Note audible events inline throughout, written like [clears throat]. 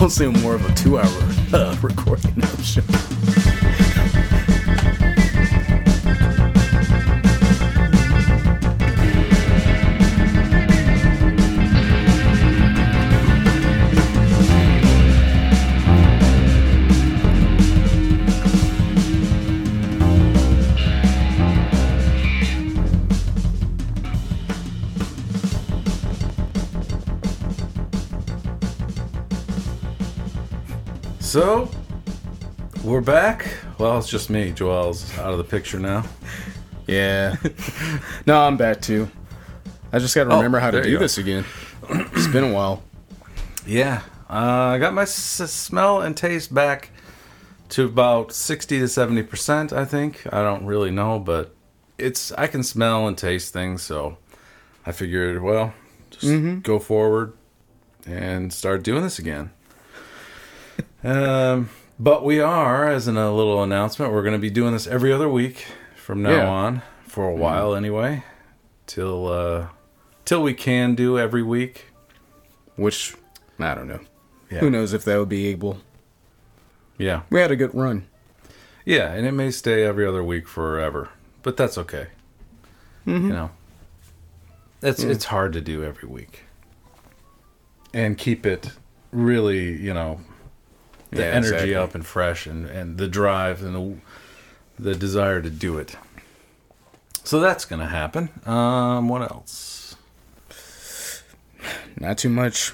mostly more of a two-hour uh, [laughs] recording So, we're back. Well, it's just me. Joelle's out of the picture now. Yeah. no, I'm back too. I just got to Oh, remember how to there you do go. this again. It's been a while. Yeah, uh, I got my s- smell and taste back to about sixty to seventy percent. I think I don't really know, but it's I can smell and taste things, so I figured, well, just go forward and start doing this again. Um, but we are, as in a little announcement, we're going to be doing this every other week from now Yeah. on for a while, anyway, till uh, till we can do every week. Which I don't know. Yeah. Who knows if that would be able. Yeah. We had a good run. Yeah, and it may stay every other week forever, but that's okay. You know, it's it's hard to do every week, and keep it really, you know, the Yeah, energy exactly. up and fresh, and and the drive and the the desire to do it. So that's gonna happen. Um, what else? Not too much.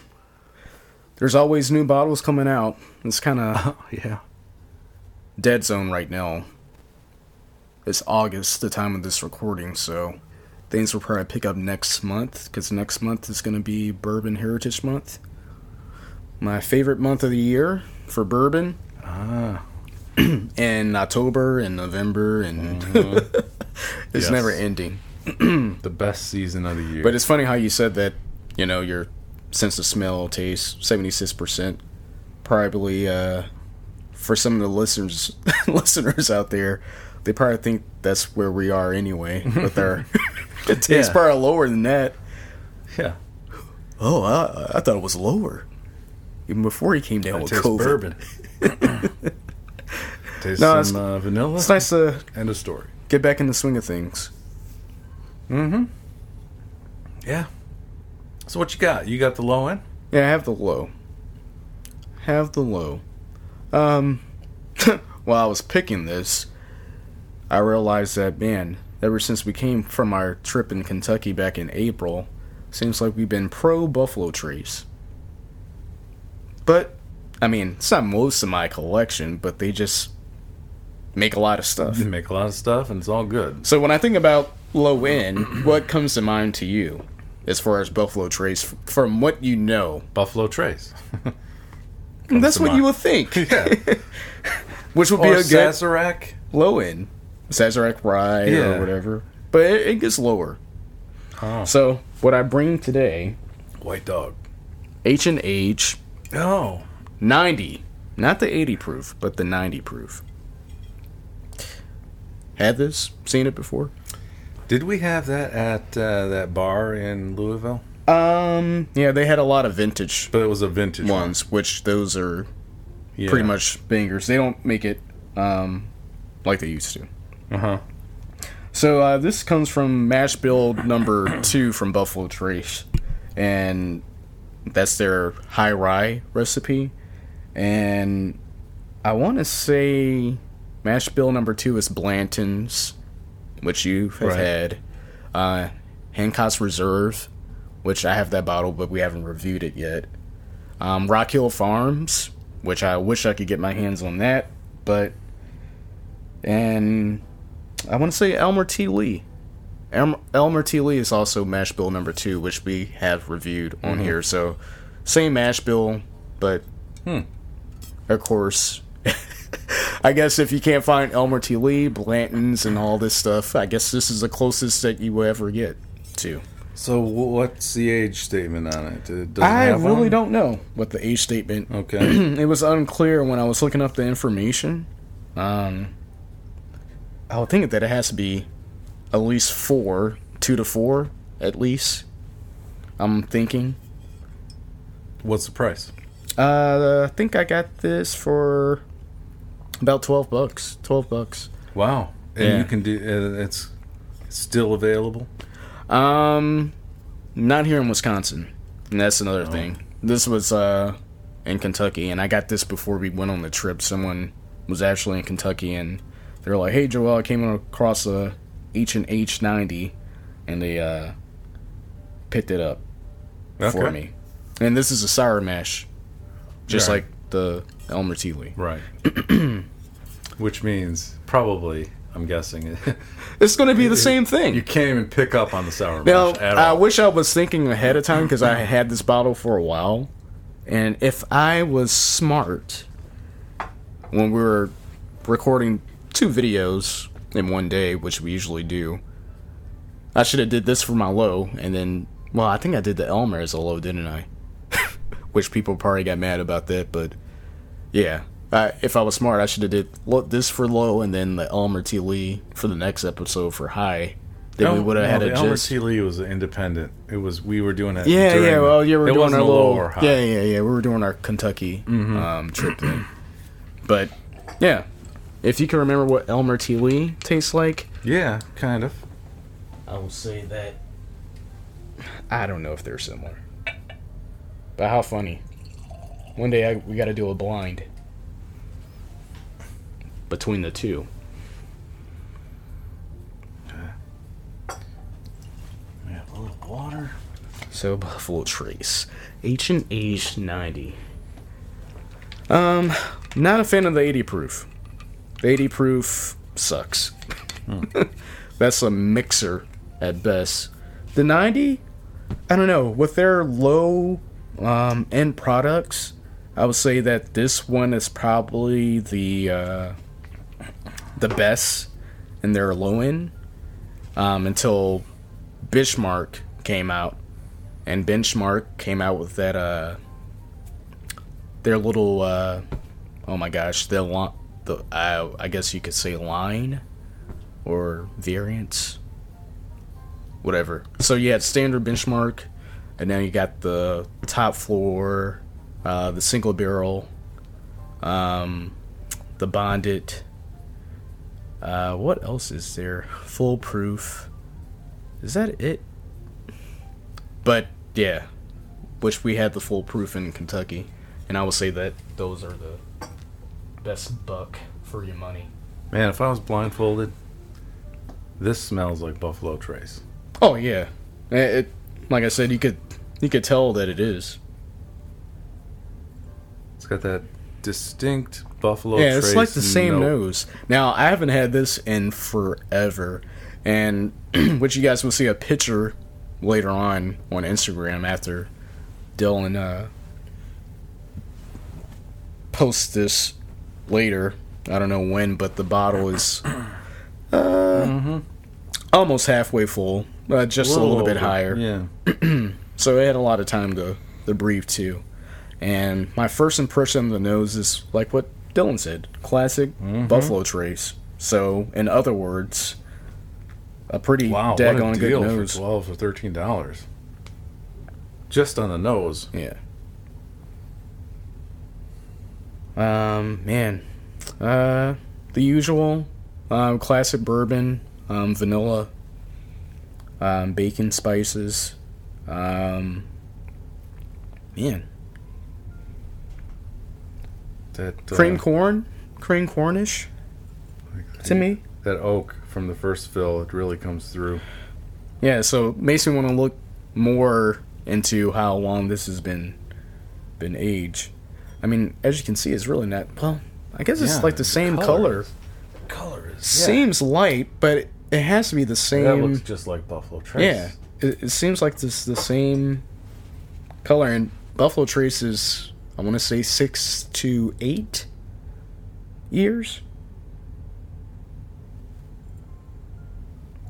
There's always new bottles coming out. It's kind of [laughs] Oh yeah, dead zone right now. It's August, the time of this recording, so things will probably pick up next month because next month is going to be Bourbon Heritage Month. My favorite month of the year for bourbon. ah, [clears throat] And October and November, and [laughs] it's Yes. never ending. [clears throat] the best season of the year. But it's funny how you said that, you know, your sense of smell, taste, 76%. Probably, uh, for some of the listeners [laughs] listeners out there, they probably think that's where we are anyway. With our [laughs] it tastes Yeah. probably lower than that. yeah, Oh, I, I thought it was lower. Even before he came down I with taste COVID. bourbon. [laughs] taste No, some it's- uh, vanilla. It's nice to End a story. get back in the swing of things. Mm-hmm. Yeah. So what you got? You got the low end? Yeah, I have the low. Have the low. Um, [laughs] while I was picking this, I realized that, man, ever since we came from our trip in Kentucky back in April, seems like we've been pro Buffalo Trace. But, I mean, it's not most of my collection, but they just make a lot of stuff. They make a lot of stuff and it's all good. So when I think about low end, [clears throat] what comes to mind to you as far as Buffalo Trace from what you know? Buffalo Trace. [laughs] That's what mind. you would think. [laughs] yeah. [laughs] Which would or be a good Sazerac. low end. Sazerac Rye Yeah. or whatever. But it, it gets lower. Oh. So what I bring today, White dog. Ancient Age Oh. 90. Not the 80 proof, but the 90 proof. Had this? Seen it before? Did we have that at uh, that bar in Louisville? Um, yeah, they had a lot of vintage But it was a vintage one. ones, which those are Yeah. pretty much bangers. They don't make it um like they used to. Uh huh. So uh, this comes from mash bill number two from Buffalo Trace, and that's their high rye recipe. And I want to say mash bill number two is Blanton's, which you have Right. had. Uh, Hancock's Reserve, which I have that bottle, but we haven't reviewed it yet. Um, Rock Hill Farms, which I wish I could get my hands on that, but and I want to say Elmer T. Lee. Elmer, T. Lee is also mash bill number two, which we have reviewed on here. So, same mash bill, but Hmm. of course, [laughs] I guess if you can't find Elmer T. Lee, Blanton's, and all this stuff, I guess this is the closest that you will ever get to. So what's the age statement on it? It I really one? don't know what the age statement. [clears throat] Okay. it was unclear when I was looking up the information. Um, I would think that it has to be at least four, two to four, at least. I'm thinking. What's the price? Uh, I think I got this for about twelve bucks. Twelve bucks. Wow. And Yeah. you can do uh, it's still available. Um, not here in Wisconsin, and that's another Oh. thing. This was uh in Kentucky, and I got this before we went on the trip. Someone was actually in Kentucky, and they were like, "Hey, Joelle, I came across a Ancient Age ninety, and they uh picked it up for me." And this is a sour mash, just Right. like the Elmer T. Lee. Right. [clears throat] Which means probably, I'm guessing, [laughs] It's going to be the same thing. you can't even pick up on the sour Now, mash at all. I wish I was thinking ahead of time because I [laughs] had this bottle for a while. And if I was smart when we were recording two videos in one day, which we usually do, I should have did this for my low, and then, well, I think I did the Elmer as a low, didn't I? [laughs] which people probably got mad about that, but yeah. Uh, if I was smart, I should have did this for low, and then the Elmer T. Lee for the next episode for high. Then we would have no, had the a Elmer gist. T. Lee was independent. It was we were doing it. Yeah, yeah. Well, yeah, we're doing our low little. or high. Mm-hmm. Yeah, yeah, yeah. We were doing our Kentucky um, trip thing. But yeah, if you can remember what Elmer T. Lee tastes like, Yeah, kind of. I will say that. I don't know if they're similar, but how funny! One day I, we got to do a blind between the two. We have a little water. So Buffalo Trace, Ancient Age ninety. Um, not a fan of the eighty proof. The eighty proof sucks. That's a mixer at best. The ninety, I don't know. With their low um, end products, I would say that this one is probably the uh, the best in their low end. Um, until Benchmark came out and Benchmark came out with that uh their little uh oh my gosh the the uh, I guess you could say line or variance, whatever. So you had standard benchmark and now you got the top floor uh the single barrel um the bonded uh what else is there? Foolproof. Is that it? But yeah, which we had the full proof in Kentucky, and I will say that those are the best buck for your money. Man, if I was blindfolded, this smells like Buffalo Trace. Oh yeah, it, it like I said, you could you could tell that it is. It's got that distinct Buffalo yeah, Trace. it's like the same note. nose. Now I haven't had this in forever, and [clears throat] which you guys will see a picture later on on Instagram after Dylan uh, posts this later. I don't know when, but the bottle is uh, almost halfway full, uh, just a little bit higher. Yeah. [clears throat] So it had a lot of time to, to breathe too. And my first impression of the nose is like what Dylan said classic Mm-hmm. Buffalo Trace. So, in other words, a pretty Wow, what daggone a good deal for twelve or thirteen dollars. Just on the nose. Yeah. Um, man. Uh, the usual um, classic bourbon, um, vanilla, um, bacon spices. Um, man. That uh, cream corn, cream cornish to me. That oak from the first fill, it really comes through. Yeah, so it makes me want to look more into how long this has been been aged. I mean, as you can see, it's really not. Well, I guess it's Yeah, like the same color color. is- is Seems light, but it, it has to be the same. That looks just like Buffalo Trace. yeah, it, it seems like this the same color. And Buffalo Trace is, I want to say, six to eight years.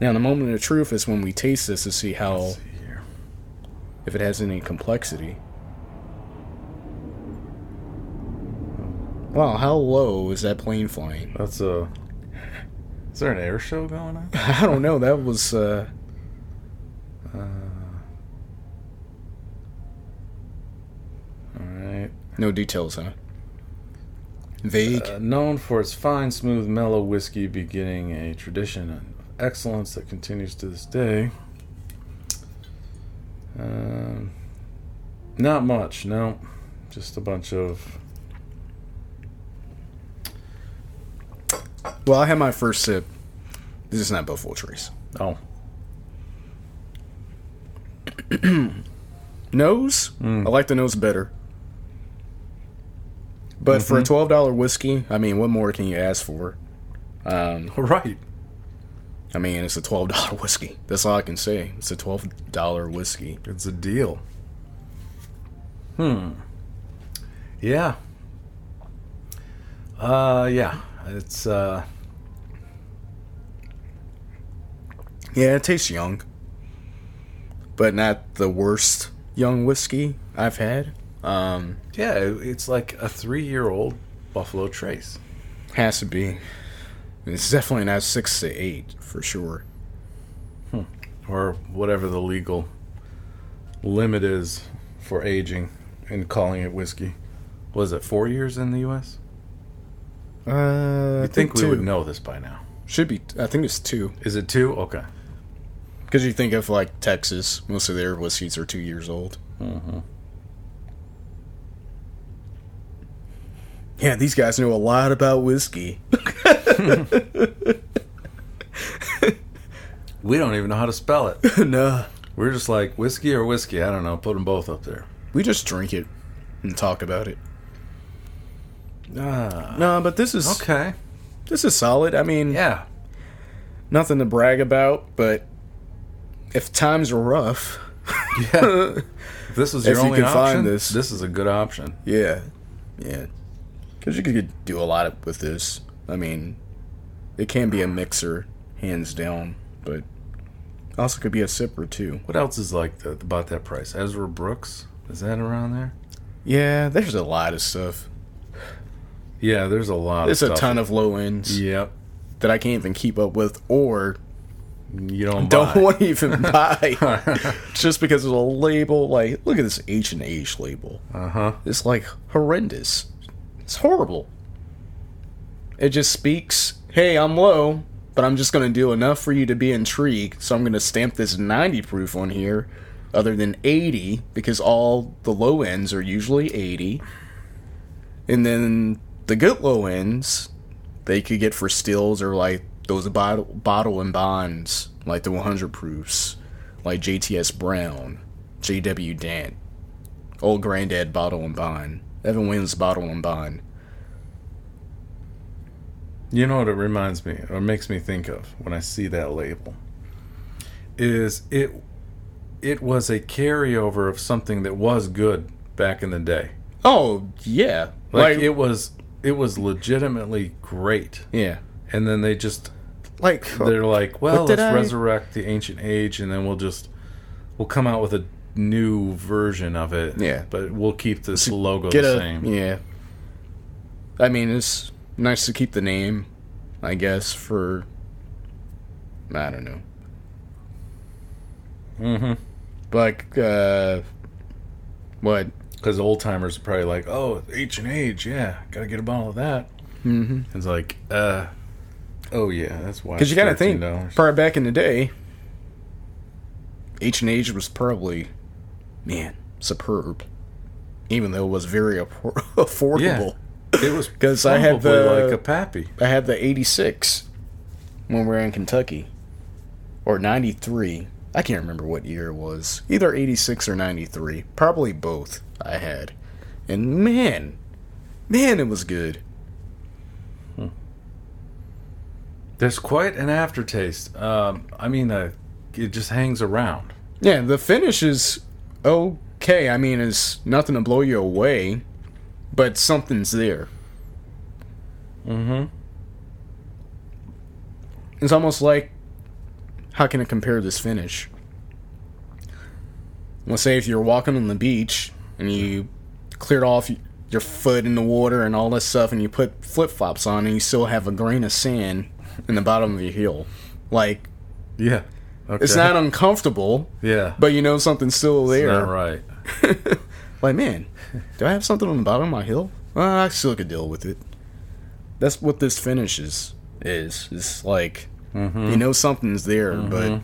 Now, the moment of truth is when we taste this to see how see if it has any complexity. Wow, how low is that plane flying? That's a. Is there an air show going on? [laughs] I don't know. That was uh, Uh, all right. No details, huh? Vague. Uh, known for its fine, smooth, mellow whiskey, beginning a tradition of excellence that continues to this day. Um, not much, no. Just a bunch of. Well, I had my first sip. This is not Buffalo Trace. Oh, [clears throat] Nose? I like the nose better. But for a twelve dollar whiskey, I mean, what more can you ask for? Um, [laughs] right. I mean, it's a twelve dollar [laughs] whiskey. That's all I can say. It's a twelve dollar whiskey. It's a deal. Hmm. Yeah. Uh, yeah. It's, uh, Yeah, it tastes young, but not the worst young whiskey I've had. Um, yeah, it's like a three year old Buffalo Trace. has to be. It's definitely not six to eight for sure. or whatever the legal limit is for aging and calling it whiskey. Was it four years in the U.S.? Uh, I think, we would know this by now. Should be. I think it's two. Is it two? Okay. Because you think of like Texas, most of their whiskeys are two years old. Mm-hmm. Yeah, these guys know a lot about whiskey. [laughs] We don't even know how to spell it. [laughs] no, We're just like whiskey or whiskey. I don't know. Put them both up there. we just drink it and talk about it. Ah. No, but this is Okay. this is solid. I mean, Yeah. nothing to brag about, but if times are rough, Yeah. [laughs] If this was your If you only can option, this. this. is a good option. yeah, yeah, because you could do a lot with this. I mean, it can be a mixer, hands down, but also could be a sipper too. What else is like that, about that price? Ezra Brooks is that around there? Yeah, there's a lot of stuff. Yeah, there's a lot. There's of a ton of low ends Yep. that I can't even keep up with, or You don't. [laughs] don't want [laughs] to even buy, [laughs] just because of a label. Like, look at this Ancient Age label. Uh huh. It's like horrendous. It's horrible. It just speaks, hey, I'm low, but I'm just to do enough for you to be intrigued. So I'm to stamp this 90 proof on here, other than 80, because all the low ends are usually 80. And then the good low ends, they could get for stills or like those bottle, bottle and bonds, like the 100 proofs, like JTS Brown, JW Dant, Old Granddad Bottle and Bond, Evan Williams Bottle and Bond. You know what it reminds me or makes me think of when I see that label is it it was a carryover of something that was good back in the day. Oh yeah, Like, it was it was legitimately great. yeah, And then they just like they're like, well, let's I- resurrect the ancient age and then we'll just we'll come out with a new version of it. Yeah. But we'll keep this logo get the a same. yeah. I mean, it's nice to keep the name, I guess. For I don't know, Mm-hmm. like uh, what? Because old timers are probably like, oh, Ancient Age, yeah, gotta get a bottle of that. Mm-hmm. It's like, uh, oh yeah, that's why. Because you got to think, $13. probably back in the day, Ancient Age was probably, man, superb. Even though it was very affo- [laughs] affordable. It was [laughs] because I had the- like a pappy. I had the 86 when we were in Kentucky. Or 93. I can't remember what year it was. Either 86 or 93. Probably both I had. And man, man, it was good. There's quite an aftertaste. Um, I mean, uh, it just hangs around. Yeah, the finish is okay. I mean, it's nothing to blow you away, but something's there. Mm-hmm. It's almost like how can I compare this finish? Let's say if you're walking on the beach and you cleared off your foot in the water and all this stuff, and you put flip flops on, and you still have a grain of sand in the bottom of your heel. Like Yeah. Okay. it's not uncomfortable, Yeah. but you know something's still It's there. not right. [laughs] Like, man, do I have something on the bottom of my heel? Well, I still could deal with it. That's what this finish is. Is it's like Mm-hmm. you know something's there, but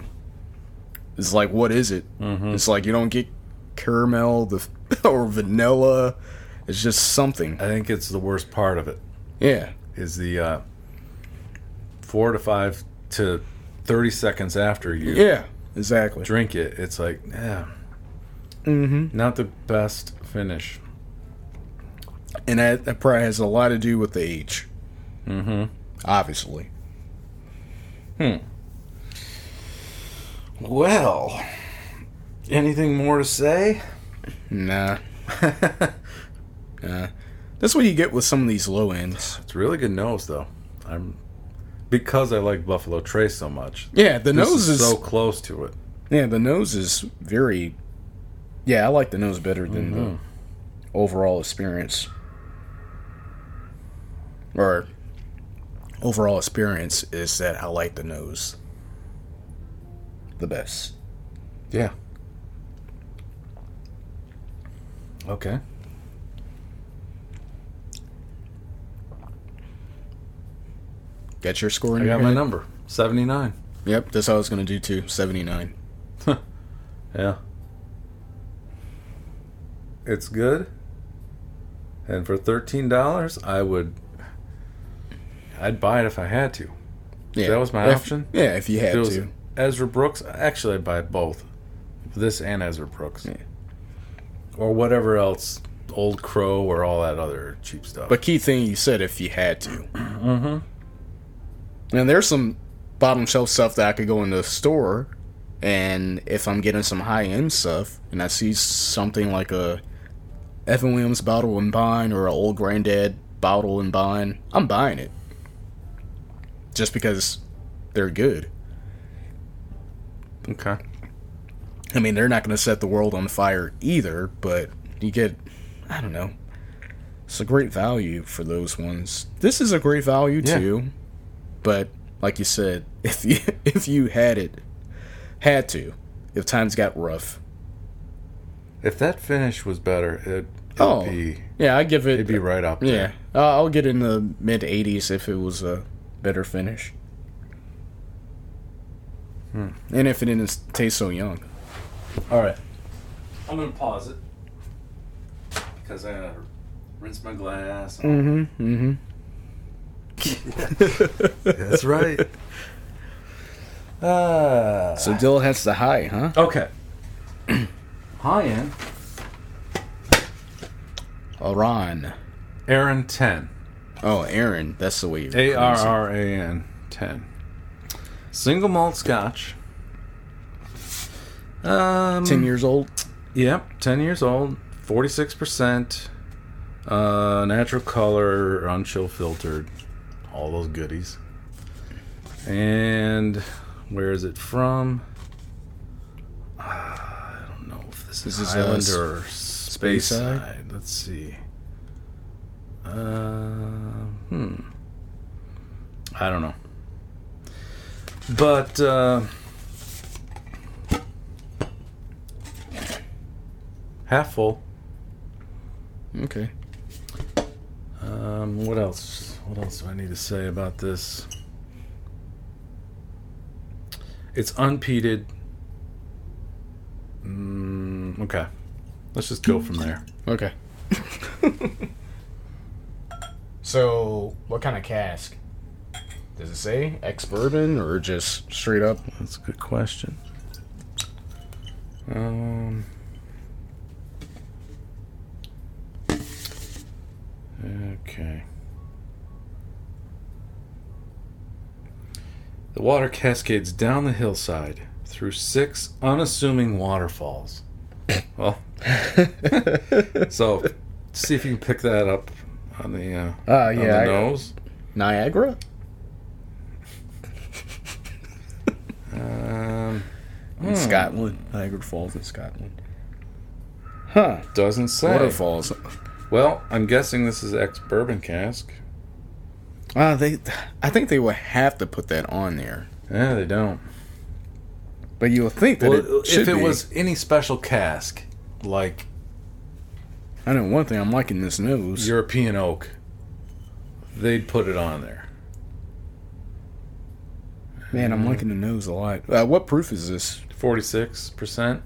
it's like, what is it? Mm-hmm. It's like you don't get caramel, the [laughs] or vanilla. It's just something. I think it's the worst part of it Yeah, is the uh, four to five to thirty seconds after you yeah, exactly. drink it. It's like, yeah, Mm-hmm. not the best finish. And that, that probably has a lot to do with the age, Mm-hmm. obviously. hmm Well, anything more to say? Nah, [laughs] nah. That's what you get with some of these low ends. It's really good nose though. I'm because I like Buffalo Trace so much. Yeah, the This nose is, so close to it. yeah, the nose is very. Yeah, I like the nose better than Mm-hmm. the overall experience. Or overall experience is that I like the nose the best. Yeah. Okay. Got your score in I your got my number. Seventy nine. Yep, that's how I was gonna do too. Seventy nine. Yeah. It's good. And for thirteen dollars I would I'd buy it if I had to. Yeah, That was my if- option? Yeah, if you If had it was to. Ezra Brooks, actually I'd buy both. This and Ezra Brooks. Yeah. Or whatever else. Old Crow or all that other cheap stuff. But key thing you said if you had to. [clears throat] mm-hmm. And there's some bottom shelf stuff that I could go in the store, and if I'm getting some high end stuff, and I see something like a Evan Williams bottle and bond or an old granddad bottle and bond, I'm buying it. Just because they're good. Okay. I mean, they're not going to set the world on fire either, but you get, I don't know. It's a great value for those ones. This is a great value Yeah. too, but like you said, [laughs] if you if you had it, had to, if times got rough, If that finish was better, it, it'd Oh, be yeah, I give it. it'd be right up yeah, there. uh, I'll get in the mid '80s if it was a better finish, Hmm. and if it didn't taste so young. All right. I'm gonna pause it because I gotta rinse my glass. Mm-hmm. Mm-hmm. [laughs] That's right. Uh, So Dill has the high, huh? okay. [clears throat] High end. Arran. Arran 10. Oh, Arran. That's the way you A R pronounce it. R A N 10. Single malt scotch. Um, Ten years old. Yep, 10 years old, 46%, uh, natural color, unchill filtered, all those goodies. And where is it from? Uh, I don't know if this is This is, uh, Island s- or Space Speyside? Side. Let's see. Uh, hmm. I don't know. But, uh, half full. Okay. Um, what else? What else do I need to say about this? It's unpeated. Mm, okay, let's just go from there. Okay. [laughs] so, what kind of cask? Does it say ex bourbon or just straight up? That's a good question. Um. Okay. The water cascades down the hillside through six unassuming waterfalls. well, [laughs] so see if you can pick that up on the uh, Ah, on yeah, the nose. Niagara? Um, In hmm, Scotland. Niagara Falls in Scotland. Huh. doesn't say. Waterfalls. Well, I'm guessing this is ex bourbon cask. Ah, they. I think they would have to put that on there, Yeah, they don't. but you would think that Well, it if it be. was any special cask, like I know one thing. I'm liking this nose. European oak. They'd put it on there. Man, I'm liking the nose a lot. Uh, what proof is this? 46%.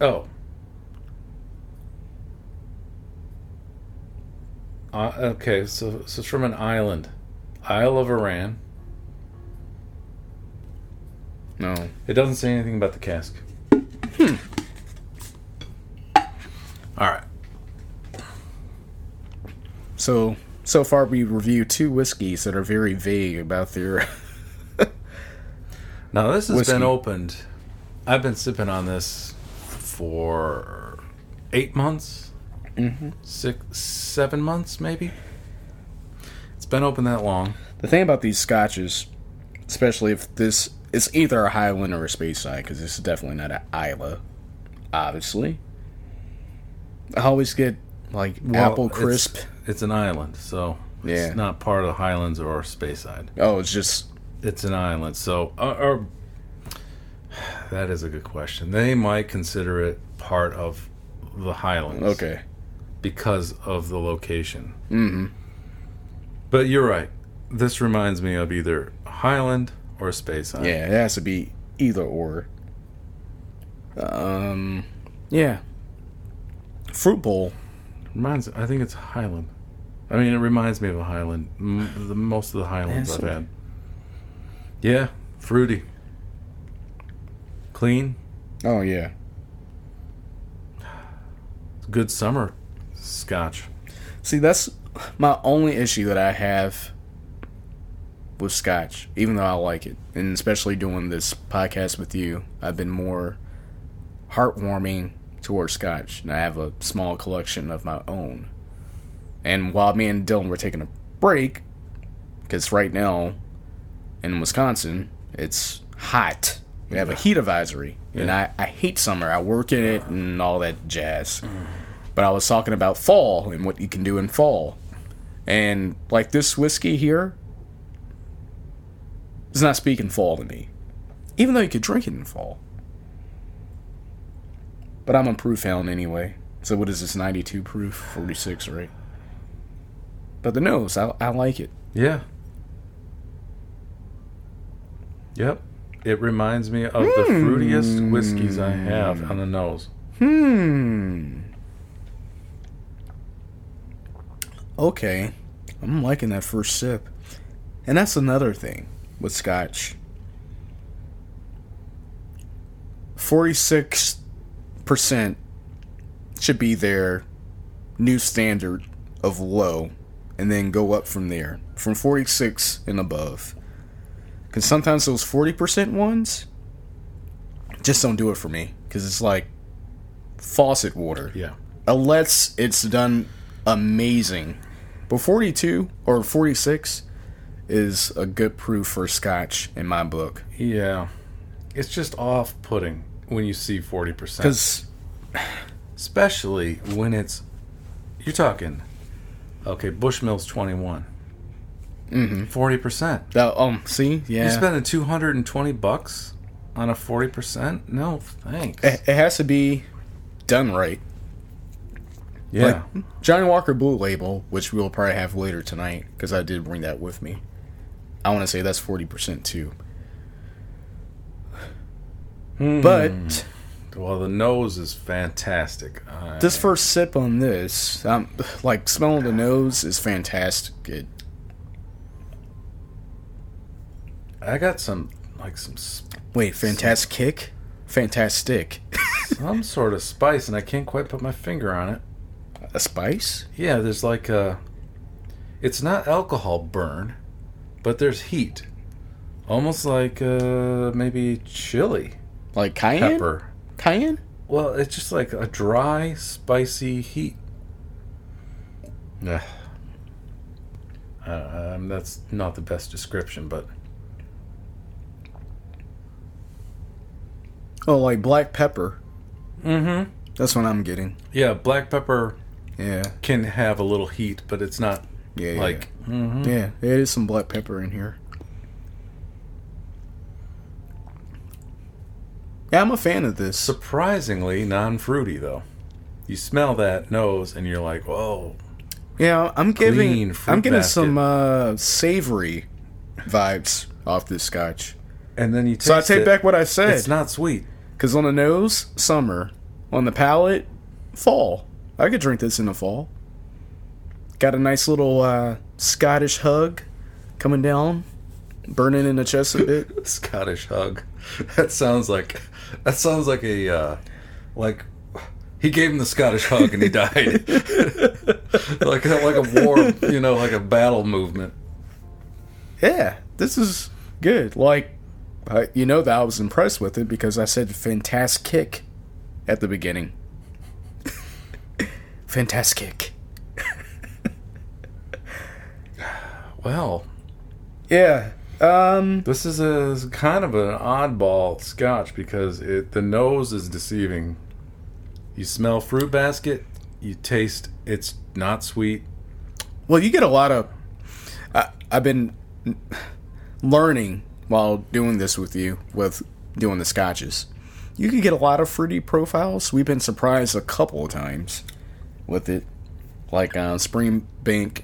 Oh. Uh, okay, so, so it's from an island. Isle of Arran. No. It doesn't say anything about the cask. Hmm. All right. So so far we reviewed two whiskeys that are very vague about their. [laughs] Now this has Whiskey. been opened. I've been sipping on this for eight months, mm-hmm. six, seven months, maybe. It's been open that long. The thing about these scotches, especially if this it's either a Highland or a Speyside, because this is definitely not an Islay, obviously. I always get like Well, apple crisp. It's, an island, so Yeah. it's not part of the Highlands or Speyside. Oh, it's just It's an island, so uh, or, [sighs] that is a good question. They might consider it part of the Highlands. okay. Because of the location. Mm-hmm. But you're right. This reminds me of either Highland or Speyside. Yeah, it has to be either or. Um, yeah. Fruit bowl. Reminds. I think it's Highland. I mean, it reminds me of a Highland. M- the most of the Highlands I've had. Yeah, fruity, clean, Oh yeah. good summer Scotch. See, that's my only issue that I have with Scotch, even though I like it, and especially doing this podcast with you, I've been more heartwarming towards Scotch, and I have a small collection of my own. And while me and Dylan were taking a break, because right now in Wisconsin it's hot. We have a heat advisory, and I, I hate summer. I work in it and all that jazz. Mm. But I was talking about fall and what you can do in fall. And like this whiskey here is not speaking fall to me. Even though you could drink it in fall. But I'm a proof hound anyway. So what is this 92 proof? 46, right? But the nose, I, I like it. Yeah. Yep. It reminds me of the fruitiest whiskeys I have on the nose. Hmm. Okay. I'm liking that first sip. And that's another thing with scotch. 46% should be their new standard of low and then go up from there from 46 and above. Cuz sometimes those 40% ones just don't do it for me cuz it's like faucet water Yeah. unless it's done amazing. But 42 or 46 is a good proof for scotch in my book. Yeah. It's just off putting when you see 40%. Because, Especially when it's. You're talking. Okay, Bushmills 21. mm-hmm. 40%. That, um, see, Yeah. You're spending 220 bucks on a 40%? No, thanks. It, it has to be done right. Yeah. Like Johnnie Walker Blue Label, which we'll probably have later tonight, because I did bring that with me. I want to say that's 40% too. But Well, the nose is fantastic. I- this first sip on this, um, like smelling the nose is fantastic. It, I got some, like, some wait, fantastic kick? Fantastic. some sort of spice, and I can't quite put my finger on it. A spice? Yeah, there's like a. It's not alcohol burn, but there's heat. Almost like uh, maybe chili Like cayenne? pepper. Cayenne? Well, it's just like a dry, spicy heat. Yeah. Uh, um, that's not the best description, but Oh, like black pepper. mm-hmm. That's what I'm getting. Yeah, black pepper Yeah. can have a little heat, but it's not Yeah. like yeah. yeah, there is some black pepper in here. Yeah, I'm a fan of this. Surprisingly non-fruity though. You smell that nose and you're like, whoa. Yeah, I'm giving I'm getting basket. some uh, savory vibes off this scotch. And then you taste So I take it, back what I said. It's not sweet. Because on the nose, summer. On the palate, fall. I could drink this in the fall. Got a nice little uh, Scottish hug coming down, burning in the chest a bit. [laughs] Scottish hug. That sounds like that sounds like a uh, like he gave him the Scottish hug and he [laughs] died. [laughs] like a, like a war, you know, like a battle movement. yeah, this is good. Like, you know that I was impressed with it because I said fantastic kick at the beginning. Fantastic. [laughs] Well, Yeah. Um. this is a kind of an oddball Scotch because it the nose is deceiving. You smell fruit basket, you taste it's not sweet. Well, you get a lot of. I, I've been learning while doing this with you, with doing the scotches. You can get a lot of fruity profiles. We've been surprised a couple of times with it, like uh, Springbank.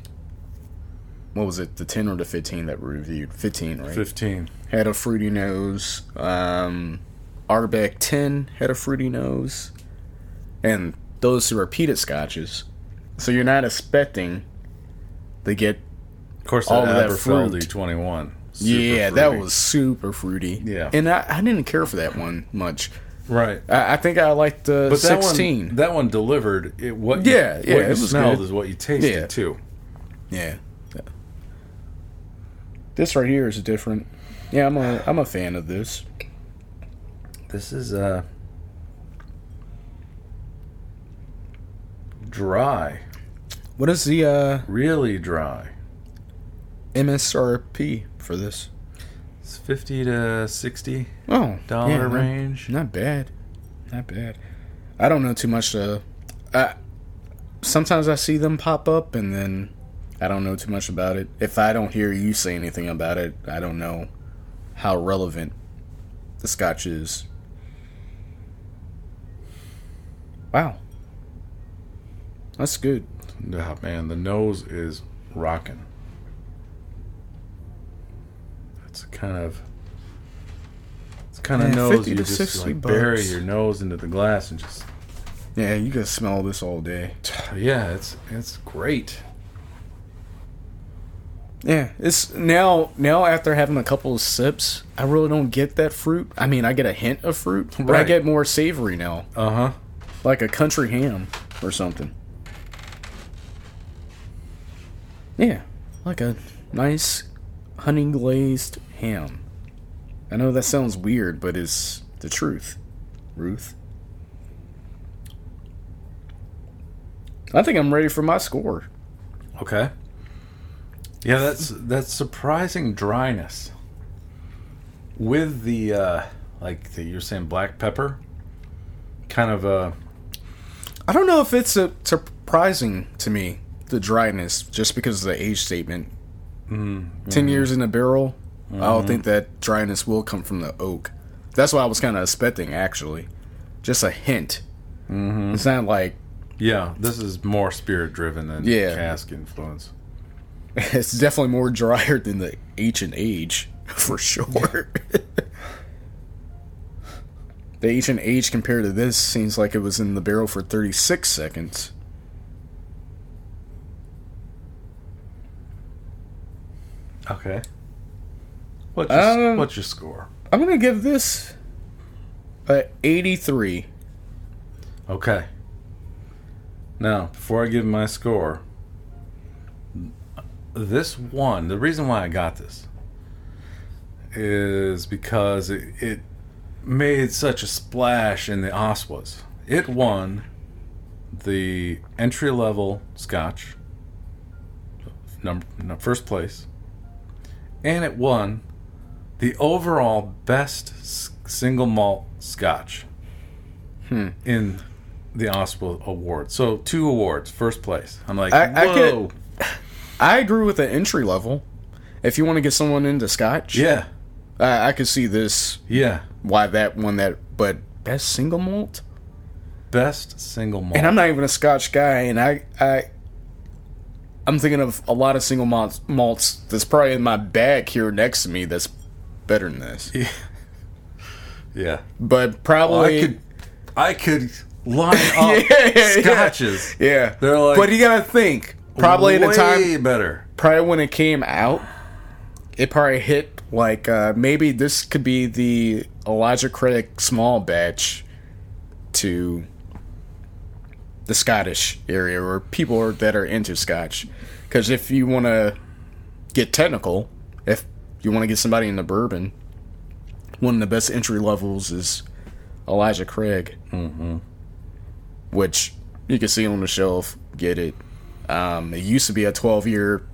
What was it? The ten or the fifteen that we reviewed? Fifteen, right? Fifteen. Had a fruity nose. Um, Ardbeg ten had a fruity nose, and those are repeated scotches. So you're not expecting to get Of course, All that of that fruit. twenty one. yeah, that was super fruity. Yeah. and I, I didn't care for that one much. Right. I, I think I liked the But that sixteen. one, that one delivered. It, what you, Yeah, yeah, what it you smelled good. is what you tasted Yeah. too. yeah. Yeah. This right here is different. Yeah, I'm a I'm a fan of this. This is uh dry, What is the uh, really dry. MSRP for this? It's fifty to sixty Oh, dollar yeah, not- range. Not bad, not bad. I don't know too much. Uh, I, sometimes I see them pop up, and then I don't know too much about it. If I don't hear you say anything about it, I don't know how relevant the Scotch is. Wow, that's good. Yeah, man, the nose is rocking. It's kind of. It's kind of Yeah, nose 50 you just 60 like bury your nose into the glass and just Yeah, you can smell this all day. [sighs] yeah, it's it's great. Yeah, it's now now after having a couple of sips, I really don't get that fruit. I mean, I get a hint of fruit, but I get more savory now, Uh huh. like a country ham or something. Yeah, like a nice honey glazed ham. I know that sounds weird, but it's the truth. Ruth. I think I'm ready for my score. Okay. Yeah, that's that's surprising dryness. With the uh like the, you're saying black pepper, kind of uh I don't know if it's a, surprising to me the dryness just because of the age statement. mm, 10 years in a barrel. I don't think that dryness will come from the oak. That's what I was kind of expecting actually. Just a hint. mhm. It's not like yeah, this is more spirit driven than Yeah. cask influence. [laughs] it's definitely more drier than the Ancient Age [laughs] for sure. [laughs] the Ancient Age compared to this seems like it was in the barrel for 36 seconds. Okay. What's your, Um, what's your score? I'm going to give this a 83. Okay. Now, before I give my score, this one, the reason why I got this is because it, it made such a splash in the Oswas. It won the entry level scotch, number first place, and it won the overall best single malt scotch Hmm. in the Oswald Award. So two awards, first place. I'm like, I- I could- I agree with the entry level. If you want to get someone into Scotch, yeah, I, I could see this yeah. why that one that but best single malt. Best single malt. And I'm not even a Scotch guy, and I I I'm thinking of a lot of single malts malts that's probably in my bag here next to me that's better than this. yeah. yeah. But probably I could I could line [laughs] up Yeah, scotches. yeah. They're like but you gotta think probably at the time better. probably when it came out, it probably hit like uh, maybe this could be the Elijah Craig small batch to the Scottish area or people are, that are into Scotch. Because if you want to get technical, if you want to get somebody in the bourbon, one of the best entry levels is Elijah Craig, mm-hmm. which you can see on the shelf. Get it. Um, it used to be a 12 year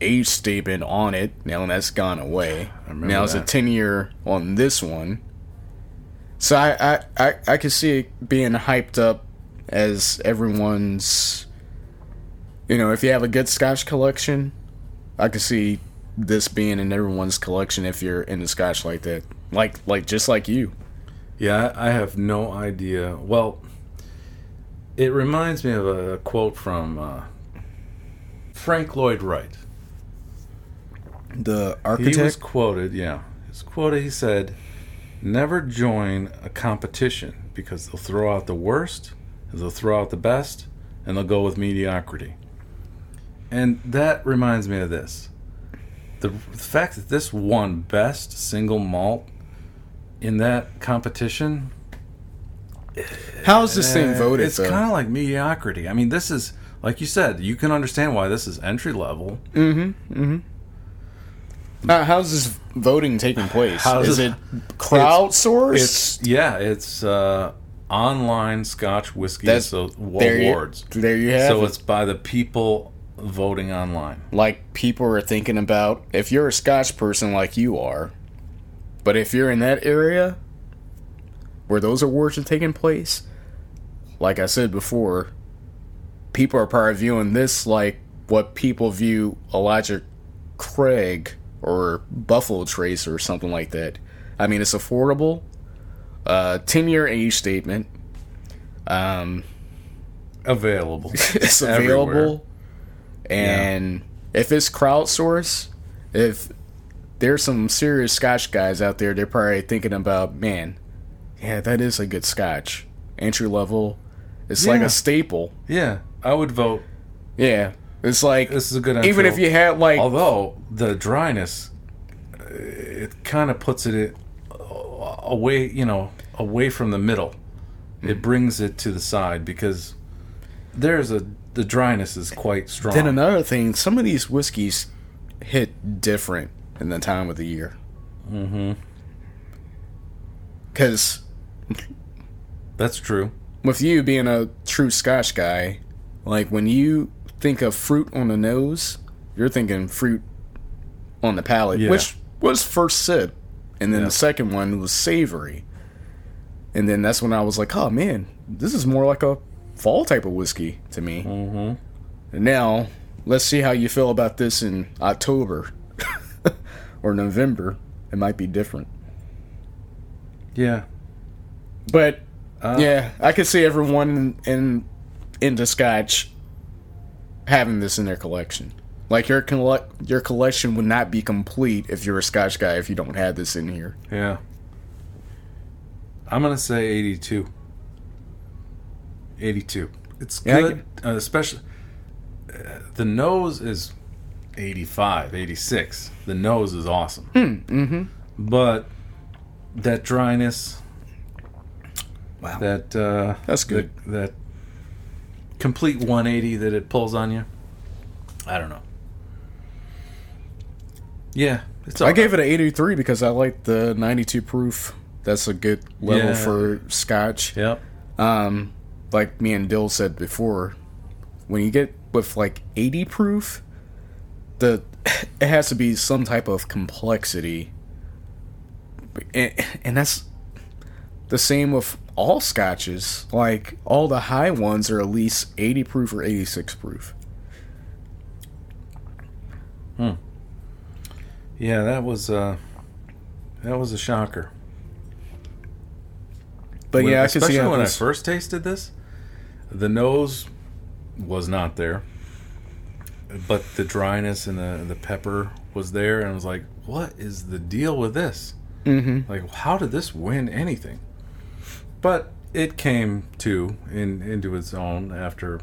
age statement on it. Now that's gone away. Now it's a 10 year on this one. So I, I, I, I could see it being hyped up as everyone's. You know, if you have a good Scotch collection, I can see this being in everyone's collection if you're into Scotch like that. Like, like just like you. Yeah, I I have no idea. Well, it reminds me of a quote from uh, Frank Lloyd Wright. The architect? He was quoted, yeah. His quoted, he said, Never join a competition because they'll throw out the worst, they'll throw out the best, and they'll go with mediocrity. And that reminds me of this. The, the fact that this won best single malt in that competition. How's this thing uh, voted? It's kind of like mediocrity. I mean, this is, like you said, you can understand why this is entry level. Uh, how's this voting taking place? How's Is it- it crowdsourced? It's yeah, it's uh, online Scotch whiskey That's- so there you- awards. there you have so it. it's by the people voting online. like people are thinking about if you're a Scotch person like you are, but if you're in that area where those awards are taking place, like I said before, people are probably viewing this like what people view Elijah Craig or Buffalo Trace or something like that. I mean, it's affordable. Uh, ten year age statement. Um, Available. [laughs] it's Everywhere. And if it's crowdsourced, if there's some serious Scotch guys out there, they're probably thinking about, man, yeah, that is a good Scotch. Entry level. It's like a staple. Yeah, I would vote. Yeah. It's like This is a good. even if you had like although the dryness, it kind of puts it uh, away. You know, away from the middle. Hmm. It brings it to the side because there's a the dryness is quite strong. then another thing, some of these whiskeys hit different in the time of the year. Mm-hmm. Cause That's true. with you being a true Scotch guy, like when you think of fruit on the nose, you're thinking fruit on the palate, Yeah. which was first sip, and then Yeah. the second one was savory, and then that's when I was like, oh man, this is more like a fall type of whiskey to me. Mm-hmm. And now let's see how you feel about this in October [laughs] or November. It might be different, Yeah. but Uh, Yeah, I could see everyone in, in into Scotch having this in their collection. Like your colle- your collection would not be complete if you're a Scotch guy if you don't have this in here. Yeah. I'm gonna say 82. 82. It's Yeah, good, uh, especially uh, the nose is 85, 86. The nose is awesome. mm-hmm. But that dryness, Wow, that uh, That's good. That, that complete 180 that it pulls on you. I don't know. Yeah, it's. I gave it an 83 because I like the 92 proof. That's a good level Yeah. for Scotch. Yep. Um, like me and Dill said before, when you get with like 80 proof, the [laughs] it has to be some type of complexity, and, and that's the same with all scotches. Like all the high ones are at least 80 proof or 86 proof. Hmm. Yeah, that was uh, that was a shocker. But When- yeah, I especially when I first tasted this, the nose was not there, but the dryness and the the pepper was there, and I was like, "What is the deal with this? Mhm. Like, how did this win anything?" But it came to in into its own after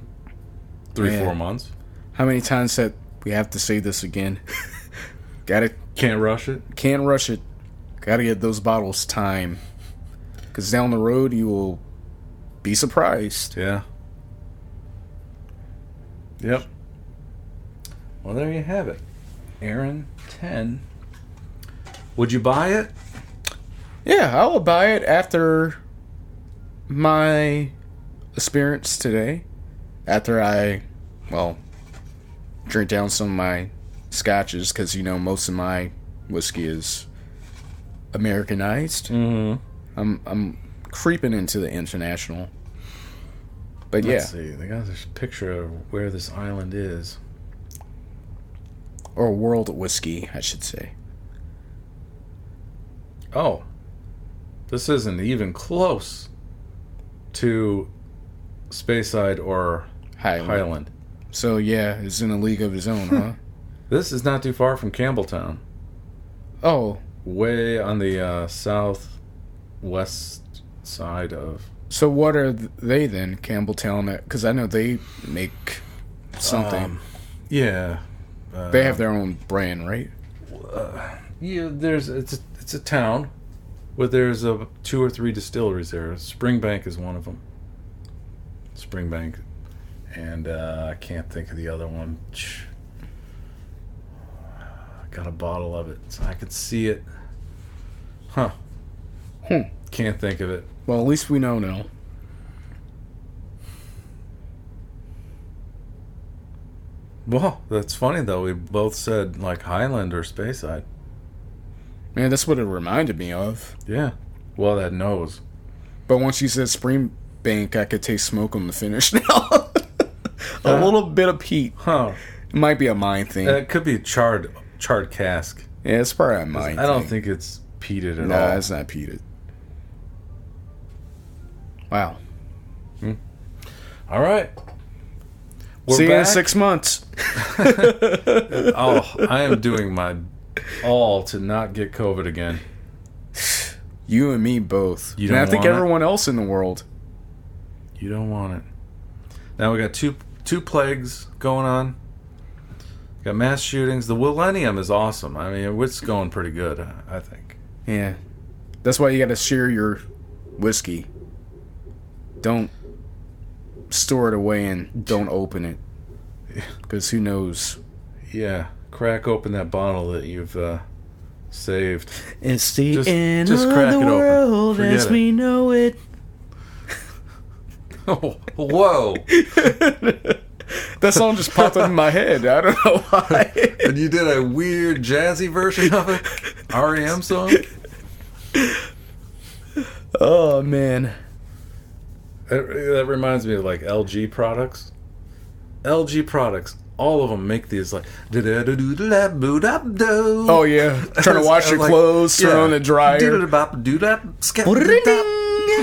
three Yeah. four months. How many times that we have to say this again? [laughs] Gotta Can't rush it. can't rush it. Gotta get those bottles time. Cause down the road you will be surprised. Yeah. Yep. Well, there you have it. Arran 10. Would you buy it? Yeah, I will buy it after my experience today. After I, well, drink down some of my scotches, because you know most of my whiskey is Americanized. Mm-hmm. I'm I'm creeping into the international. But yeah, Let's see. They got this picture of where this island is. or world whiskey, I should say. Oh. This isn't even close to Speyside or Highland. Highland. So yeah, it's in a league of his own, huh? [laughs] This is not too far from Campbeltown. Oh, Way on the uh, southwest side of so what are they then, Campbeltown? Because I know they make something. Um, yeah. Uh, they have their own brand, right? Yeah, there's it's a, it's a town, where there's a two or three distilleries there. Springbank is one of them. Springbank, and uh, I can't think of the other one. I got a bottle of it, so I could see it. Huh? Hmm. Can't think of it. Well, at least we know now. Well, that's funny though. We both said like Highland or Speyside. Man, that's what it reminded me of. Yeah. Well, that nose. But once you said Springbank, I could taste smoke on the finish [laughs] now. a Huh? little bit of peat. Huh? It might be a mine thing. It could be a charred charred cask. yeah, it's probably a mind I don't think it's peated at all. it's not peated. Wow. Hmm. All right. We're See you in six months. [laughs] [laughs] oh, I am doing my all to not get COVID again. You and me both. You and I think want it? everyone else in the world. You don't want it. Now we got two two plagues going on. Got mass shootings. The Millennium is awesome. I mean, it's going pretty good. I think. Yeah. That's why you got to share your whiskey. Don't store it away and don't open it. [laughs] Because who knows? Yeah, crack open that bottle that you've uh, saved. It's the Just- end just of crack the it open. world Forget as it. we know it. [laughs] Oh, whoa! That song just popped up in my head. I don't know why. [laughs] and you did a weird jazzy version of it, REM song. oh man. That, reminds me of like LG products. LG products, all of them make these like. [laughs] Oh yeah. [laughs] Trying to wash your clothes, turn on the dryer.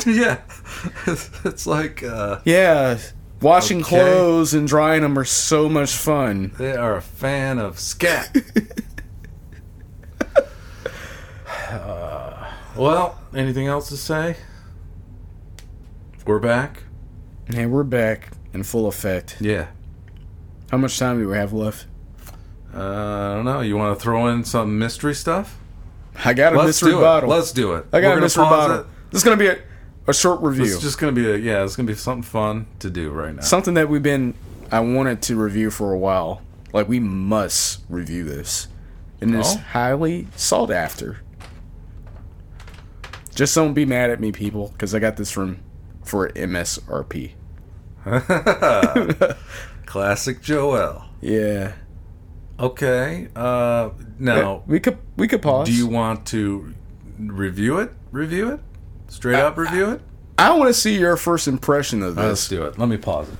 Yeah, it's like uh, Yeah. Washing Okay. clothes and drying them are so much fun. they are a fan of scat. Uh, well, anything else to say? We're back. Hey, we're back in full effect. Yeah. How much time do we have left? Uh, I don't know. You want to throw in some mystery stuff? I got a Let's mystery do bottle. it. Let's do it. I got We're a mystery bottle. it. This is gonna be a, a short review. It's just gonna be a yeah. It's gonna be something fun to do right now. Something that we've been I wanted to review for a while. Like we must review this. And it's Oh. highly sought after. Just don't be mad at me, people, because I got this from for MSRP. [laughs] [laughs] Classic Joelle. Yeah. Okay. Uh, now, we could we could pause. do you want to review it? Review it? Straight Uh, up review it? I want to see your first impression of this. Let's do it. Let me pause it.